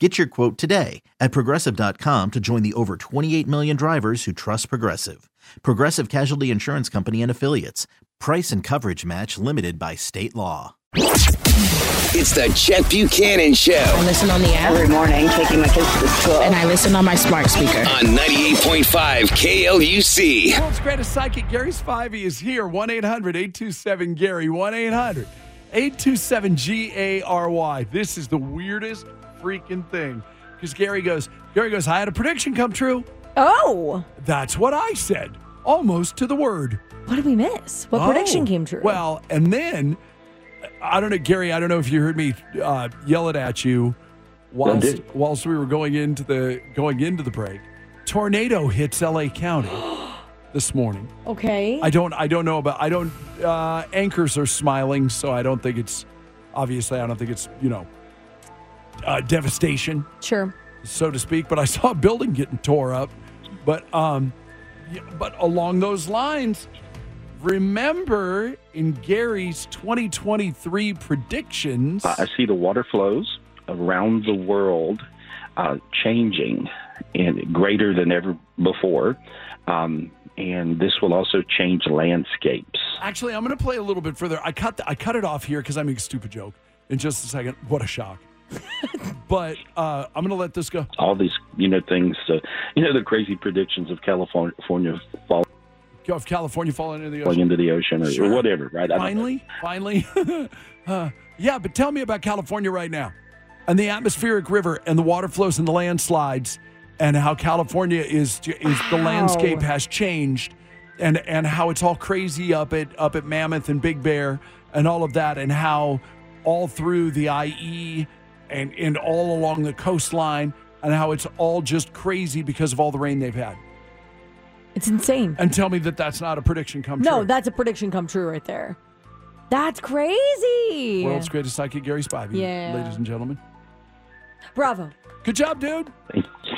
Get your quote today at progressive.com to join the over 28 million drivers who trust Progressive. Progressive Casualty Insurance Company and Affiliates. Price and coverage match limited by state law. It's the Chet Buchanan Show I listen on the app every morning taking my kids to school. and I listen on my smart speaker. on 98.5 KLUC. World's greatest psychic, Gary Spivey, is here. 1 800 827 Gary. 1 800 827 G A R Y. This is the weirdest freaking thing. Because Gary goes, Gary goes, I had a prediction come true. Oh, That's what I said, almost to the word. what did we miss? What Oh. prediction came true? Well, and then, I don't know, Gary, I don't know if you heard me uh, yell it at you whilst, whilst we were going into the going into the break. Tornado hits LA County this morning. okay. I don't I don't know about I don't uh anchors are smiling, so I don't think it's obviously I don't think it's, you know, uh devastation, sure. so to speak, but I saw a building getting tore up. But um but along those lines, remember in Gary's 2023 predictions I see the water flows around the world uh, changing and greater than ever before. Um, and this will also change landscapes. Actually, I'm going to play a little bit further. I cut the, I cut it off here because I make a stupid joke. In just a second, what a shock! but uh, I'm going to let this go. All these, you know, things, uh, you know, the crazy predictions of California falling Of California falling into the ocean. into the ocean or, Sure. or whatever, right? I don't know. Finally, finally. uh, yeah, but tell me about California right now and the atmospheric river and the water flows and the landslides and how California is is the Wow. landscape has changed and and how it's all crazy up at up at Mammoth and Big Bear and all of that and how all through the IE and and all along the coastline and how it's all just crazy because of all the rain they've had. It's insane. And tell me that that's not a prediction come true. No, that's a prediction come true right there. That's crazy. World's greatest psychic, Gary Spivey, Yeah. ladies and gentlemen. Bravo. Good job, dude.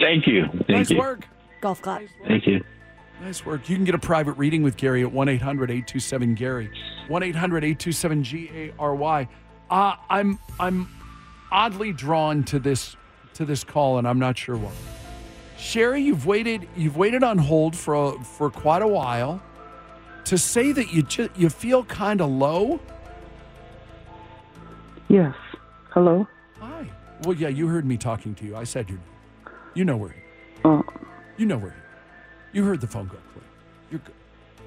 Thank you. Thank nice you. work. Golf clap. Thank you. Nice work. You can get a private reading with Gary at 1 800 827 Gary. 1 800 827 G A R Y. Uh, I'm I'm oddly drawn to this to this call, and I'm not sure why. Sherry, you've waited you've waited on hold for a, for quite a while to say that you ju- you feel kind of low. Yes. Hello. Hi. Well, yeah, you heard me talking to you. I said your name. You know where. Uh, You know where. You heard the phone go clear. You're good.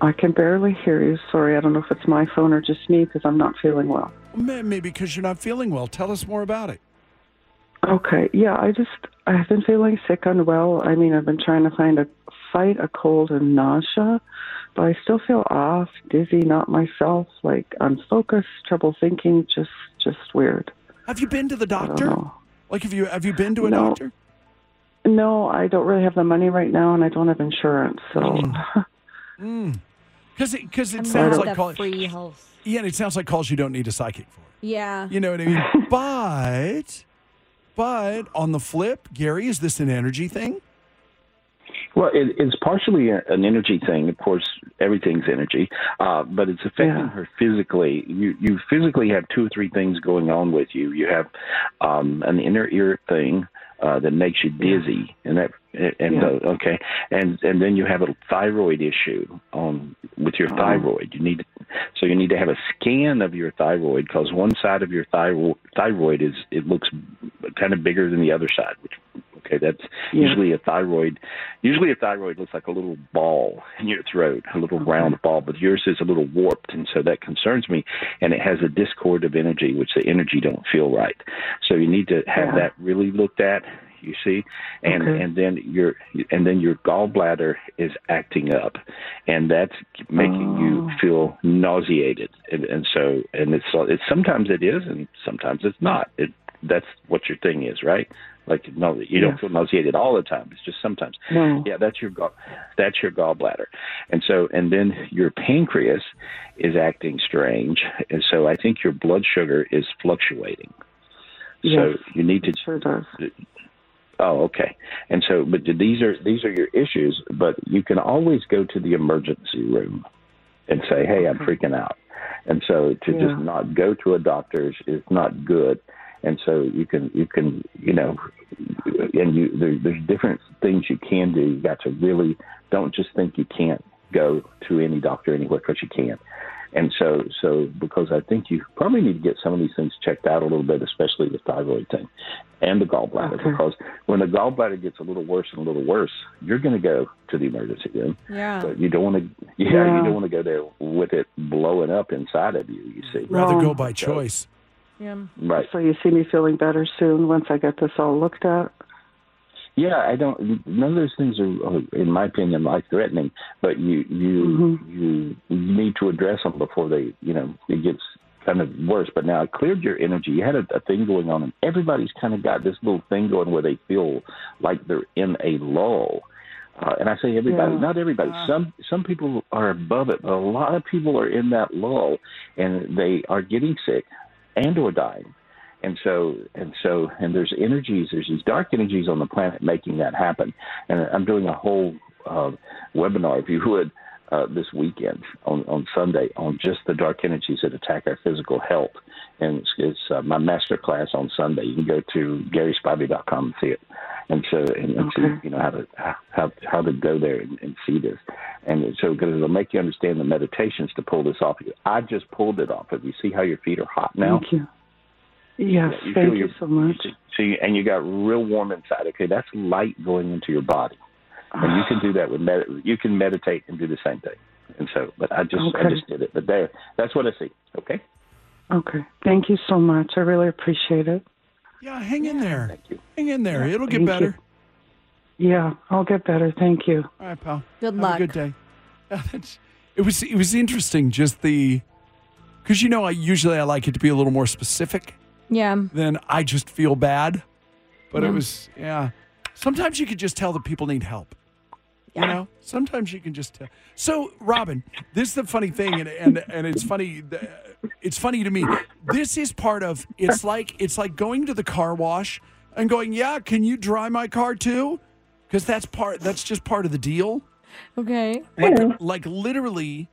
I can barely hear you. Sorry, I don't know if it's my phone or just me because I'm not feeling well. Maybe because you're not feeling well. Tell us more about it. Okay. Yeah, I just I've been feeling sick, unwell. I mean, I've been trying to find a fight a cold and nausea, but I still feel off, dizzy, not myself, like unfocused, trouble thinking, just just weird. Have you been to the doctor? Like, have you have you been to a No. doctor? No, I don't really have the money right now, and I don't have insurance. So, mm. Mm. Because it, cause it I'm sounds like calls. free health. Yeah, and it sounds like calls you don't need a psychic for. Yeah. You know what I mean? but, but on the flip, Gary, is this an energy thing? Well, it, it's partially a, an energy thing. Of course, everything's energy, uh, but it's affecting Yeah. her physically. You you physically have two or three things going on with you. You have um, an inner ear thing uh, that makes you dizzy, and that and Yeah. uh, okay, and and then you have a thyroid issue on with your Oh. thyroid. You need so you need to have a scan of your thyroid because one side of your thyroid thyroid is it looks kind of bigger than the other side, which Okay, that's Yeah. usually a thyroid. Usually a thyroid looks like a little ball in your throat, a little round ball, but yours is a little warped, and so that concerns me. And it has a discord of energy, which the energy don't feel right. So you need to have Yeah. that really looked at. You see, and Okay. and then your and then your gallbladder is acting up, and that's making you Oh. feel nauseated, and, and so and it's it's sometimes it is, and sometimes it's not. It that's what your thing is, right? Like no, you don't Yes. feel nauseated all the time. It's just sometimes. No. Yeah, that's your gall, that's your gallbladder, and so and then your pancreas is acting strange, and so I think your blood sugar is fluctuating. Yes. So you need to sure does. Oh, okay. And so, but these are these are your issues. But you can always go to the emergency room and say, "Hey, I'm freaking out." And so, to Yeah. just not go to a doctor's is not good. And so, you can you can you know, and you there, there's different things you can do. You got to really don't just think you can't go to any doctor anywhere because you can. And so, so because I think you probably need to get some of these things checked out a little bit, especially the thyroid thing and the gallbladder, Okay. because when the gallbladder gets a little worse and a little worse, you're going to go to the emergency room. Yeah. But you don't want to, yeah, Yeah. you don't want to go there with it blowing up inside of you. You see, Rather No. go by choice. Yeah. right? So you see me feeling better soon once I get this all looked at. Yeah, I don't. None of those things are, in my opinion, life threatening. But you you Mhm. you need to address them before they, you know, it gets kind of worse. But now I cleared your energy. You had a, a thing going on, and everybody's kind of got this little thing going where they feel like they're in a lull. Uh, and I say everybody, Yeah. not everybody. Some some people are above it, but a lot of people are in that lull, and they are getting sick and or dying and so and so and there's energies there's these dark energies on the planet making that happen. And i'm doing a whole uh, webinar if you would uh, this weekend on on sunday on just the dark energies that attack our physical health. And it's, it's uh, my master class on sunday. You can go to garyspivey.com and see it. And so and, and see you know how to how how to go there and, and see this. And so because it'll make you understand the meditations to pull this off. Of you i just pulled it off. Of you see how your feet are hot now? Thank you. Yes, you thank feel you so much. so you, and you got real warm inside. Okay, that's light going into your body, and you can do that with med- you can meditate and do the same thing. And so, but I just I just did it. But there, that's what I see. Okay, Okay. Thank you so much. I really appreciate it. Yeah, hang in there. thank you. Hang in there. It'll get Thank better. you. Yeah, I'll get better. Thank you. All right, pal. Good Have luck. a good day. Yeah, that's, it was it was interesting just the because you know I usually I like it to be a little more specific Yeah. then I just feel bad, but it was yeah. Sometimes you could just tell that people need help. You know, sometimes you can just tell. So, Robin, this is the funny thing, and and, and it's funny. It's funny to me. This is part of. It's like it's like going to the car wash and going, "Yeah, can you dry my car too?" Because that's part. That's just part of the deal. Okay. Like, like literally,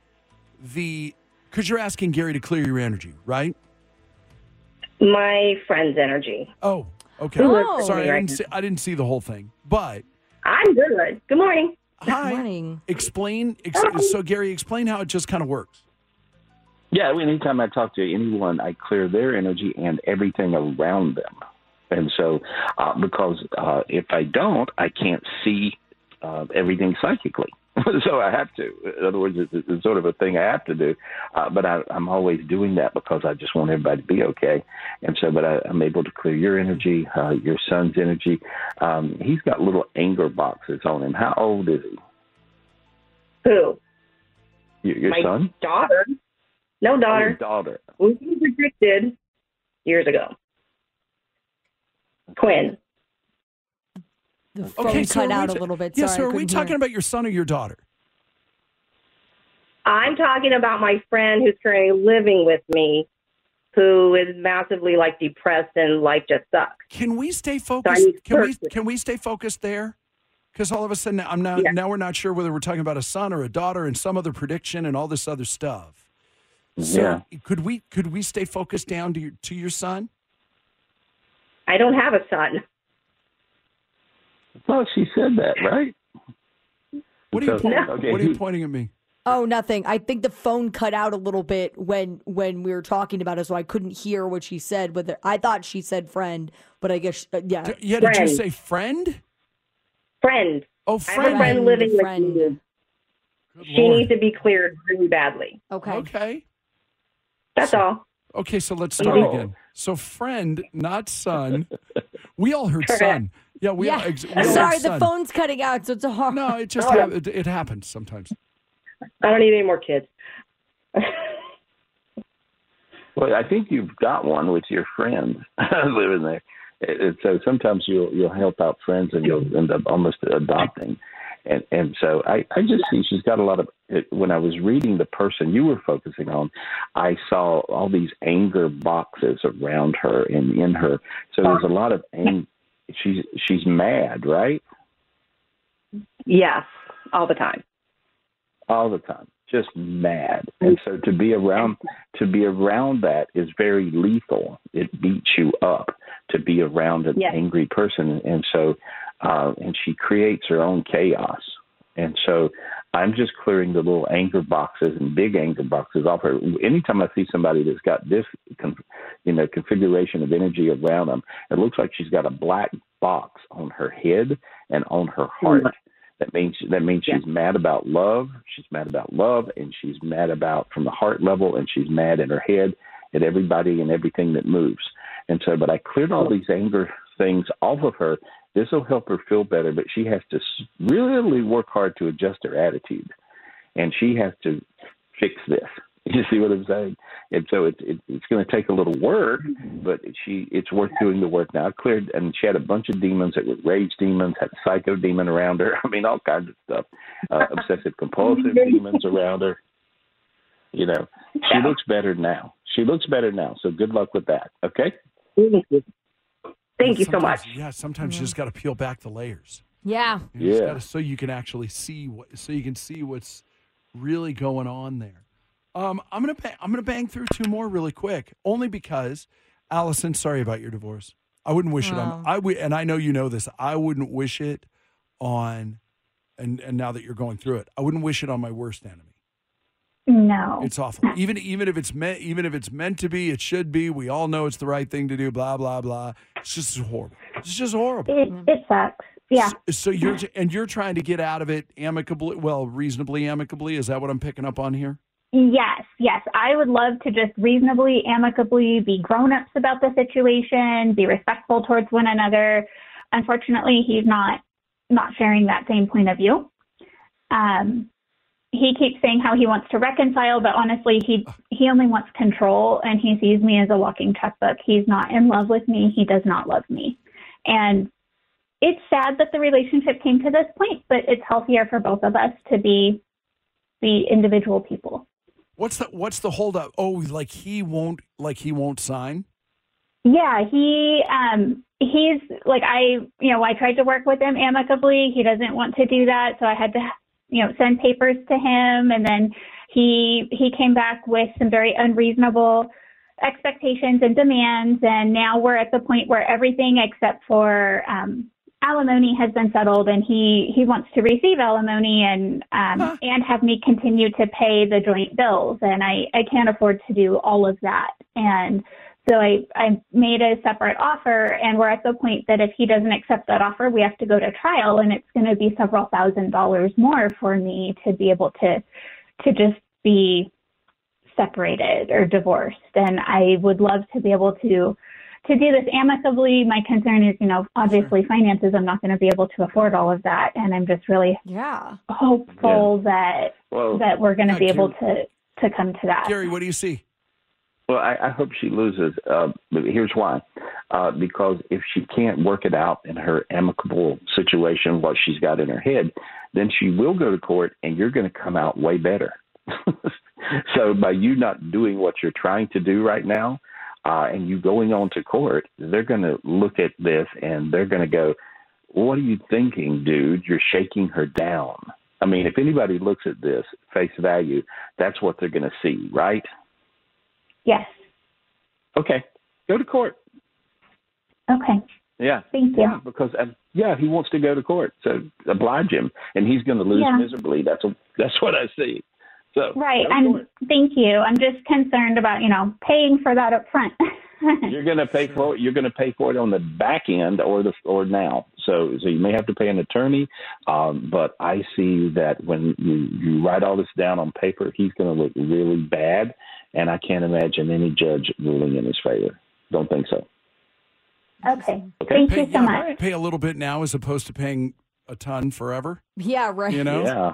the because you're asking Gary to clear your energy, right? My friend's energy. Oh, okay. Oh. Sorry, I didn't see. I didn't see the whole thing, but I'm good. Good morning. hi. morning. Explain. Ex- so, Gary, explain how it just kind of works. Yeah, anytime I talk to anyone, I clear their energy and everything around them. And so, uh, because uh, if I don't, I can't see uh, everything psychically. so I have to. In other words, it's, it's sort of a thing I have to do. Uh, but I, I'm always doing that because I just want everybody to be okay. And so, but I, I'm able to clear your energy, uh, your son's energy. Um, he's got little anger boxes on him. How old is he? Who? Your, your My son? daughter. No Oh, your daughter. daughter. We predicted years ago. Twins. The phone Okay, so cut are we out ta- a little bit. Yeah. Sorry, so, I are we couldn't hear. talking about your son or your daughter? I'm talking about my friend who's currently living with me, who is massively like depressed and life just sucks. Can we stay focused? need Can we can we stay focused there? Because all of a sudden I'm now Yeah. now we're not sure whether we're talking about a son or a daughter and some other prediction and all this other stuff. So Yeah. could we could we stay focused down to your to your son? I don't have a son. Well, she said that, right? What are you So- pointing, okay, what are you pointing at me? Oh, nothing. I think the phone cut out a little bit when when we were talking about it, so I couldn't hear what she said. Whether I thought she said friend, but I guess uh, yeah. D- Yeah, did you say friend? Friend. Oh, I have a friend. friend living with Friend. me. Good She Lord. needs to be cleared really badly. Okay. Okay. That's all. Okay, so let's start Oh. again. So friend, not son. We all heard Correct. son. Yeah, we all, Yeah. ex- we sorry, heard the son. phone's cutting out, so it's a hard. No, it just hap- it, it happens sometimes. I don't need any more kids. Well, I think you've got one with your friend living there. It, it, so sometimes you'll you'll help out friends and you'll end up almost adopting. And and so I I just see she's got a lot of. When I was reading the person you were focusing on, I saw all these anger boxes around her and in her. So there's a lot of ang. She's she's mad, right? yes, all the time. all the time just mad and so to be around to be around that is very lethal it beats you up to be around an Yes. angry person and so uh and she creates her own chaos and so i'm just clearing the little anger boxes and big anger boxes off her anytime i see somebody that's got this con- you know configuration of energy around them it looks like she's got a black box on her head and on her heart that means that means Yeah. she's mad about love. She's mad about love, and she's mad about from the heart level, and she's mad in her head at everybody and everything that moves. And so, but I cleared all these anger things off of her. This will help her feel better, but she has to really work hard to adjust her attitude, and she has to fix this. You see what I'm saying? And so it's it, it's going to take a little work, but she it's worth doing the work now. I cleared, and she had a bunch of demons that were rage demons, had a psycho demon around her. I mean, all kinds of stuff, uh, obsessive compulsive demons around her. You know, she looks better now. She looks better now. So good luck with that. Okay. Thank you. So much. Yeah, sometimes you just got to peel back the layers. Yeah. You Yeah. gotta- so you can actually see what, so you can see what's really going on there. Um, I'm gonna bang, I'm gonna bang through two more really quick, only because Allison, sorry about your divorce. I wouldn't wish it on. Wow. I would, and I know you know this. I wouldn't wish it on, and and now that you're going through it, I wouldn't wish it on my worst enemy. No. It's awful. Even even if it's meant even if it's meant to be, it should be. We all know it's the right thing to do. Blah blah blah. It's just horrible. It's just horrible. It, it sucks. Yeah. So, so you're and you're trying to get out of it amicably, well, reasonably amicably. Is that what I'm picking up on here? Yes, yes. I would love to just reasonably, amicably be grown ups about the situation, be respectful towards one another. Unfortunately, he's not not sharing that same point of view. Um, he keeps saying how he wants to reconcile, but honestly, he he only wants control, and he sees me as a walking checkbook. He's not in love with me. He does not love me, and it's sad that the relationship came to this point. But it's healthier for both of us to be the individual people. What's the what's the holdup? Oh, like he won't like he won't sign. Yeah, he um he's like I you know, I tried to work with him amicably. He doesn't want to do that, so I had to you know, send papers to him and then he he came back with some very unreasonable expectations and demands and now we're at the point where everything except for um alimony has been settled and he he wants to receive alimony and um and have me continue to pay the joint bills and I I can't afford to do all of that. And so I, I made a separate offer, and we're at the point that if he doesn't accept that offer, we have to go to trial, and it's going to be several thousand dollars more for me to be able to to just be separated or divorced. And I would love to be able to to do this amicably. My concern is, you know, obviously finances. I'm not going to be able to afford all of that, and I'm just really Yeah. hopeful that Well, that we're going to be able to to come to that. Gary, what do you see? Well, I, I hope she loses. Uh, here's why: uh, because if she can't work it out in her amicable situation, what she's got in her head, then she will go to court, and you're going to come out way better. so, by you not doing what you're trying to do right now, uh, and you going on to court, they're going to look at this and they're going to go, "What are you thinking, dude? You're shaking her down." I mean, if anybody looks at this face value, that's what they're going to see, right? Yes. Okay, go to court. Okay. Yeah. Thank you. Yeah, because uh, yeah, he wants to go to court, so oblige him, and he's going to lose Yeah. miserably. That's a, that's what I see. So Right. And thank you. I'm just concerned about, you know, paying for that up front. you're going to pay for it. You're going to pay for it on the back end or the or now. So, so you may have to pay an attorney, um, but I see that when you, you write all this down on paper, he's going to look really bad, and I can't imagine any judge ruling in his favor. Don't think so. Okay. Thank pay, you so yeah, much. Pay a little bit now as opposed to paying a ton forever. Yeah, right. You know? Yeah,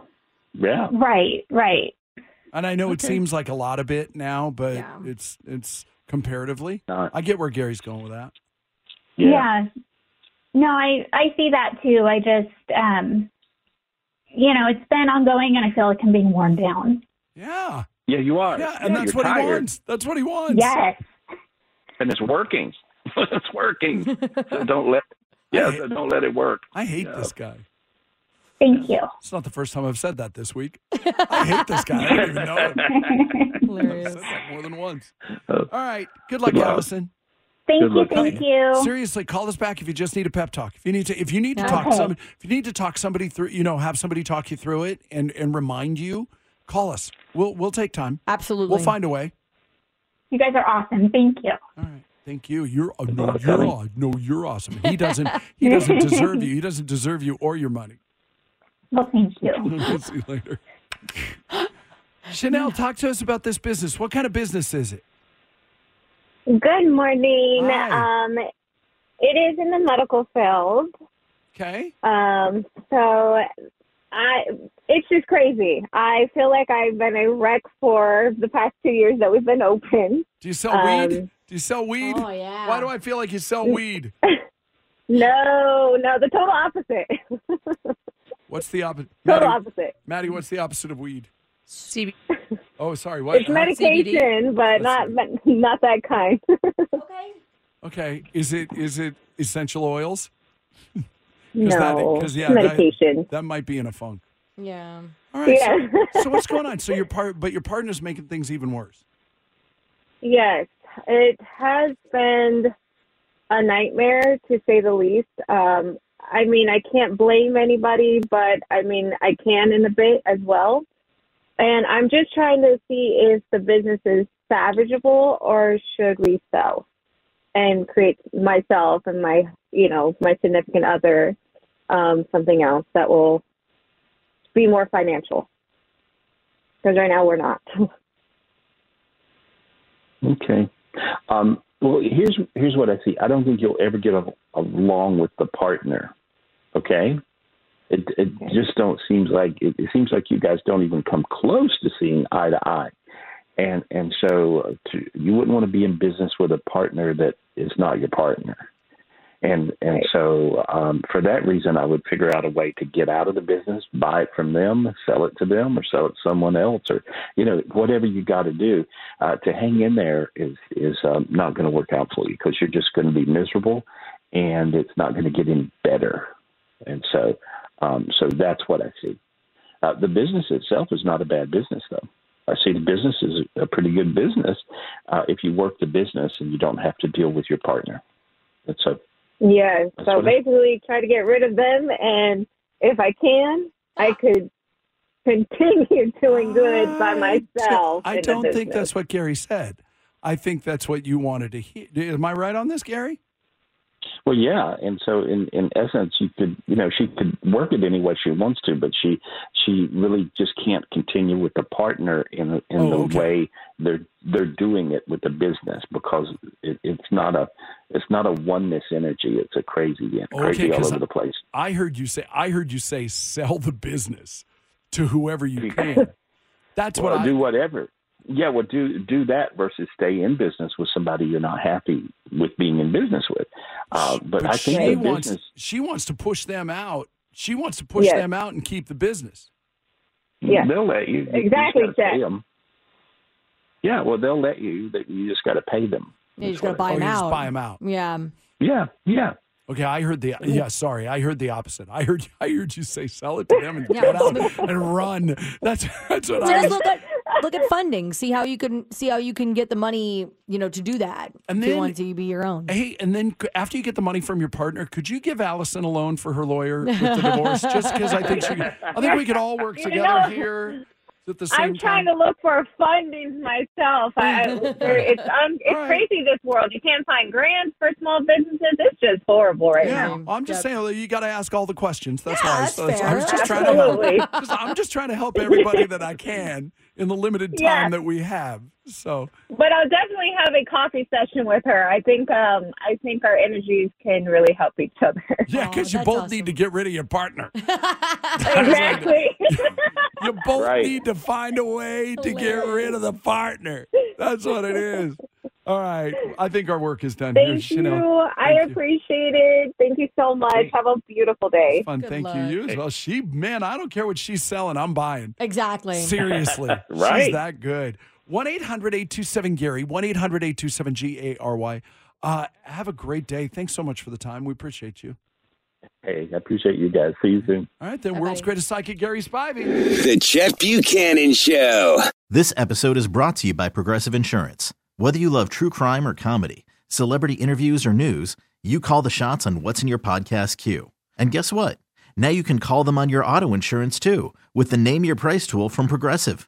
yeah. Right, right. And I know it seems like a lot of bit now, but Yeah. it's it's comparatively. Not- I get where Gary's going with that. Yeah. No, I I see that too. I just um you know, it's been ongoing and I feel like I'm being worn down. Yeah. Yeah, you are. Yeah, and that's you're what he wants. That's what he wants. Yes. and it's working. it's working. so don't let. Yeah, so don't let it work. I hate Yeah. this guy. Thank you. It's not the first time I've said that this week. I hate this guy. I don't even know it. I've Hilarious. said that more than once. Uh, All right. Good luck, Good. Allison. Thank Good you, luck. thank you. Seriously, call us back if you just need a pep talk. If you need to, if you need to talk Okay. some, if you need to talk somebody through, you know, have somebody talk you through it and and remind you, call us. We'll we'll take time. Absolutely. We'll find a way. You guys are awesome. Thank you. All right. Thank you. You're oh, no, you're aw- no, you're awesome. He doesn't. He doesn't deserve you. He doesn't deserve you or your money. Well, thank you. We'll see you later. Chanel, talk to us about this business. What kind of business is it? Good morning. Hi. Um, it is in the medical field. Okay. Um, so I, it's just crazy. I feel like I've been a wreck for the past two years that we've been open. Do you sell Um, weed? Do you sell weed? Oh yeah. Why do I feel like you sell weed? No, no, the total opposite. What's the opposite? total Maddie, opposite. Maddie, what's the opposite of weed? CB. Oh, sorry. What? It's medication, but not but not that kind. Okay. Okay. Is it is it essential oils? No, Because yeah, medication. That, that might be in a funk. Yeah. All right. Yeah. So, so what's going on? So your part, but your partner's making things even worse. Yes, it has been a nightmare to say the least. Um, I mean, I can't blame anybody, but I mean, I can in a bit as well. And I'm just trying to see if the business is salvageable or should we sell and create myself and my, you know, my significant other um, something else that will be more financial. Because right now we're not. Okay. Um, well, here's here's what I see. I don't think you'll ever get a, along with the partner. Okay. It it just don't seems like it, it seems like you guys don't even come close to seeing eye to eye, and and so uh, to, you wouldn't want to be in business with a partner that is not your partner. And and so um, for that reason, I would figure out a way to get out of the business, buy it from them, sell it to them, or sell it to someone else, or you know whatever you got to do uh, to hang in there is is um, not going to work out for you because you're just going to be miserable, and it's not going to get any better. And so um, so that's what I see. Uh, the business itself is not a bad business, though. I see the business is a pretty good business uh, if you work the business and you don't have to deal with your partner. And so Yeah. That's So what I- basically, try to get rid of them, and if I can, I could continue doing good by myself. I don't think that's what Gary said. I think that's what you wanted to hear. Am I right on this, Gary? Well, yeah, and so in in essence, you could you know she could work it any way she wants to, but she she really just can't continue with the partner in in Oh, the okay. way they're they're doing it with the business because it, it's not a it's not a oneness energy. It's a crazy crazy okay, all 'cause over the place. I heard you say. I heard you say sell the business to whoever you can. That's well, what I do whatever. Yeah, well, do do that versus stay in business with somebody you're not happy with being in business with. Uh, but, I think she the wants business. she wants to push them out. She wants to push Yes. them out and keep the business. Yeah. They'll let you. You Exactly, gotta pay them. Yeah, well, they'll let you. That you just got to pay them. Yeah, you just gotta what buy oh, them you out. just buy them out. Yeah. Yeah, yeah. Okay, I heard the yeah. Sorry, I heard the opposite. I heard I heard you say sell it to them and Yeah, get out and run. That's that's what I Just was. look at look at funding. See how you can see how you can get the money, you know, to do that. And if you then- want to be your own. Hey, and then after you get the money from your partner, could you give Allison a loan for her lawyer with the divorce? Just because I think she, I think we could all work You together know- here. At the same I'm trying time? to look for funding myself. I, I- it's um, it's crazy this world. You can't find grants for small businesses. It's just horrible right Yeah, now. I'm just saying that you got to ask all the questions. That's Yeah, why. that's So it's- I, was just Absolutely. trying to help. Just, I'm just trying to help everybody that I can in the limited time Yeah. that we have. So But I'll definitely have a coffee session with her. I think um I think our energies can really help each other. yeah, because you both need to get rid of your partner. exactly. You both need to find a way to get rid of the partner. That's what it is. All right. I think our work is done here, Thank you. Chanel. I appreciate it. Thank you so much. Have a beautiful day. Fun. Thank you. You as well. She, man, I don't care what she's selling. I'm buying. Exactly. Seriously. Right. She's that good. 1 800 827 Gary, 1 800 827 G A R Y. Uh, Have a great day. Thanks so much for the time. We appreciate you. Hey, I appreciate you guys. See you soon. All right, then, world's greatest psychic, Gary Spivey. The Chet Buchanan Show. This episode is brought to you by Progressive Insurance. Whether you love true crime or comedy, celebrity interviews or news, you call the shots on what's in your podcast queue. And guess what? Now you can call them on your auto insurance too with the Name Your Price tool from Progressive.